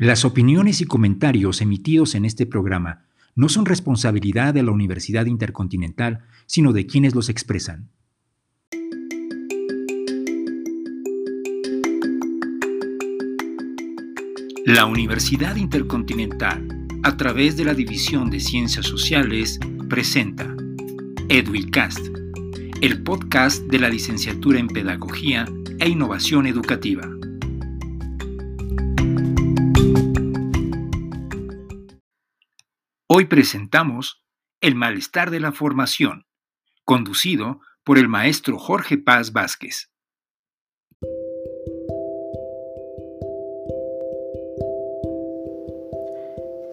Las opiniones y comentarios emitidos en este programa no son responsabilidad de la Universidad Intercontinental, sino de quienes los expresan. La Universidad Intercontinental, a través de la División de Ciencias Sociales, presenta EduICast, el podcast de la licenciatura en Pedagogía e Innovación Educativa. Hoy presentamos El malestar de la formación, conducido por el maestro Jorge Paz Vázquez.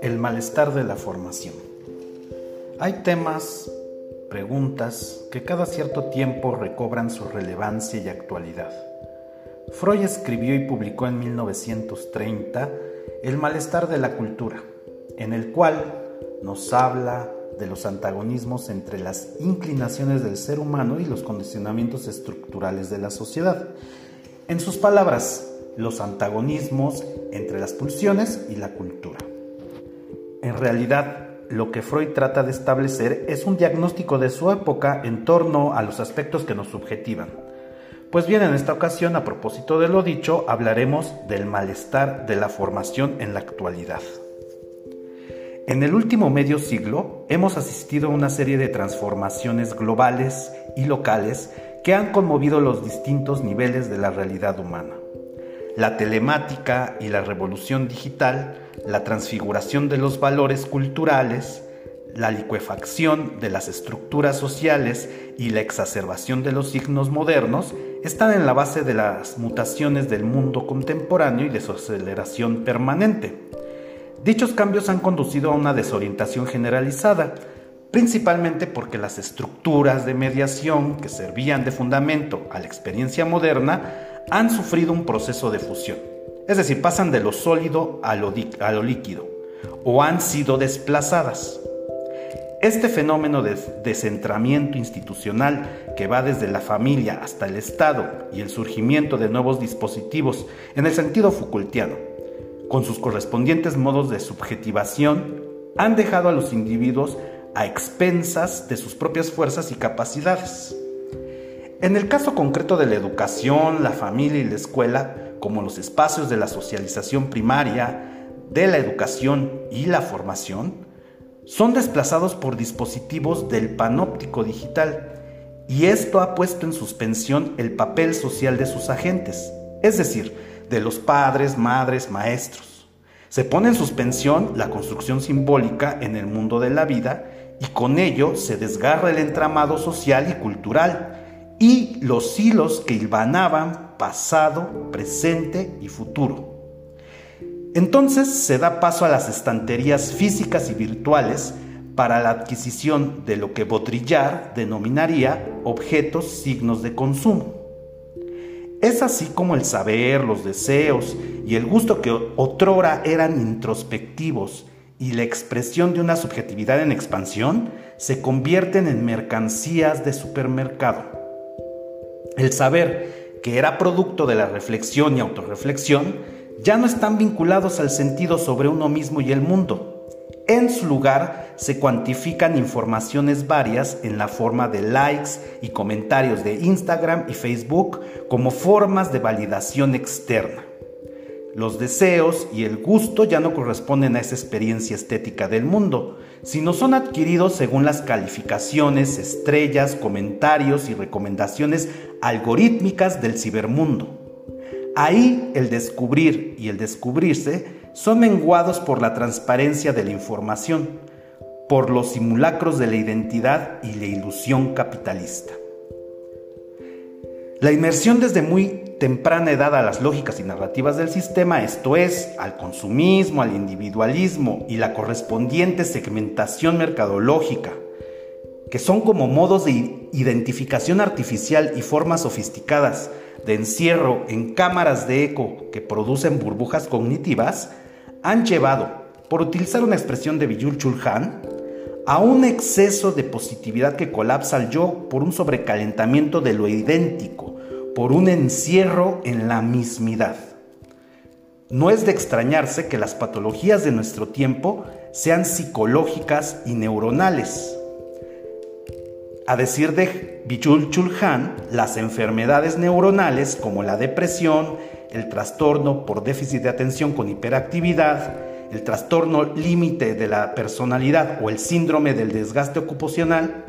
El malestar de la formación. Hay temas, preguntas que cada cierto tiempo recobran su relevancia y actualidad. Freud escribió y publicó en 1930 El malestar de la cultura, en el cual nos habla de los antagonismos entre las inclinaciones del ser humano y los condicionamientos estructurales de la sociedad. En sus palabras, los antagonismos entre las pulsiones y la cultura. En realidad, lo que Freud trata de establecer es un diagnóstico de su época en torno a los aspectos que nos subjetivan. Pues bien, en esta ocasión, a propósito de lo dicho, hablaremos del malestar de la formación en la actualidad. En el último medio siglo hemos asistido a una serie de transformaciones globales y locales que han conmovido los distintos niveles de la realidad humana. La telemática y la revolución digital, la transfiguración de los valores culturales, la licuefacción de las estructuras sociales y la exacerbación de los signos modernos están en la base de las mutaciones del mundo contemporáneo y de su aceleración permanente. Dichos cambios han conducido a una desorientación generalizada, principalmente porque las estructuras de mediación que servían de fundamento a la experiencia moderna han sufrido un proceso de fusión, es decir, pasan de lo sólido a lo, líquido, o han sido desplazadas. Este fenómeno de descentramiento institucional que va desde la familia hasta el Estado y el surgimiento de nuevos dispositivos en el sentido Foucaultiano, con sus correspondientes modos de subjetivación, han dejado a los individuos a expensas de sus propias fuerzas y capacidades. En el caso concreto de la educación, la familia y la escuela, como los espacios de la socialización primaria, de la educación y la formación, son desplazados por dispositivos del panóptico digital y esto ha puesto en suspensión el papel social de sus agentes, es decir, de los padres, madres, maestros. Se pone en suspensión la construcción simbólica en el mundo de la vida y con ello se desgarra el entramado social y cultural y los hilos que hilvanaban pasado, presente y futuro. Entonces se da paso a las estanterías físicas y virtuales para la adquisición de lo que Baudrillard denominaría objetos signos de consumo. Es así como el saber, los deseos y el gusto que otrora eran introspectivos y la expresión de una subjetividad en expansión se convierten en mercancías de supermercado. El saber, que era producto de la reflexión y autorreflexión, ya no están vinculados al sentido sobre uno mismo y el mundo, en su lugar, se cuantifican informaciones varias en la forma de likes y comentarios de Instagram y Facebook como formas de validación externa. Los deseos y el gusto ya no corresponden a esa experiencia estética del mundo, sino son adquiridos según las calificaciones, estrellas, comentarios y recomendaciones algorítmicas del cibermundo. Ahí el descubrir y el descubrirse son menguados por la transparencia de la información, por los simulacros de la identidad y la ilusión capitalista. La inmersión desde muy temprana edad a las lógicas y narrativas del sistema, esto es, al consumismo, al individualismo y la correspondiente segmentación mercadológica, que son como modos de identificación artificial y formas sofisticadas de encierro en cámaras de eco que producen burbujas cognitivas, han llevado, por utilizar una expresión de Villul Chulhan, a un exceso de positividad que colapsa al yo por un sobrecalentamiento de lo idéntico, por un encierro en la mismidad. No es de extrañarse que las patologías de nuestro tiempo sean psicológicas y neuronales. A decir de Bichul Chulhan, las enfermedades neuronales como la depresión, el trastorno por déficit de atención con hiperactividad, el trastorno límite de la personalidad o el síndrome del desgaste ocupacional,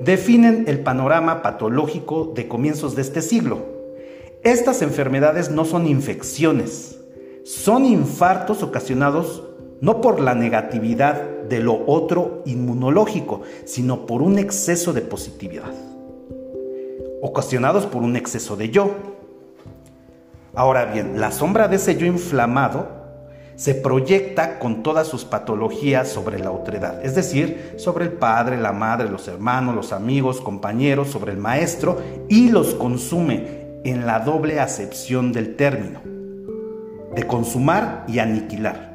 definen el panorama patológico de comienzos de este siglo. Estas enfermedades no son infecciones, son infartos ocasionados no por la negatividad de lo otro inmunológico, sino por un exceso de positividad, ocasionados por un exceso de yo. Ahora bien, la sombra de ese yo inflamado se proyecta con todas sus patologías sobre la otredad, es decir, sobre el padre, la madre, los hermanos, los amigos, compañeros, sobre el maestro y los consume en la doble acepción del término de consumar y aniquilar.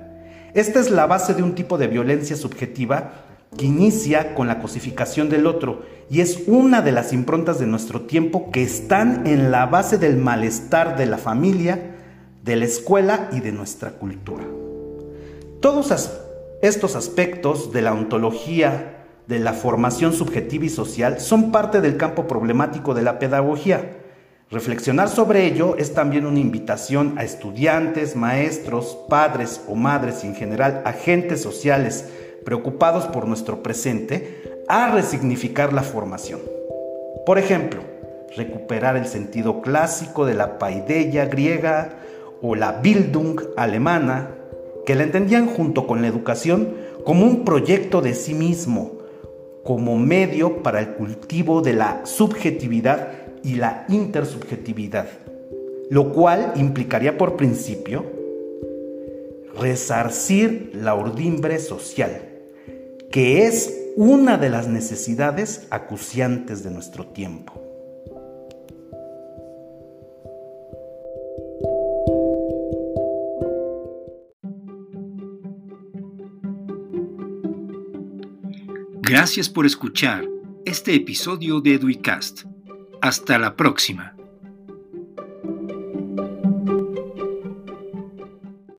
Esta es la base de un tipo de violencia subjetiva que inicia con la cosificación del otro y es una de las improntas de nuestro tiempo que están en la base del malestar de la familia, de la escuela y de nuestra cultura. Todos estos aspectos de la ontología, de la formación subjetiva y social son parte del campo problemático de la pedagogía Reflexionar sobre ello es también una invitación a estudiantes, maestros, padres o madres y en general agentes sociales preocupados por nuestro presente a resignificar la formación. Por ejemplo, recuperar el sentido clásico de la paideia griega o la Bildung alemana, que la entendían junto con la educación como un proyecto de sí mismo, como medio para el cultivo de la subjetividad y la intersubjetividad, lo cual implicaría por principio resarcir la urdimbre social, que es una de las necesidades acuciantes de nuestro tiempo. Gracias por escuchar este episodio de Eduicast. Hasta la próxima.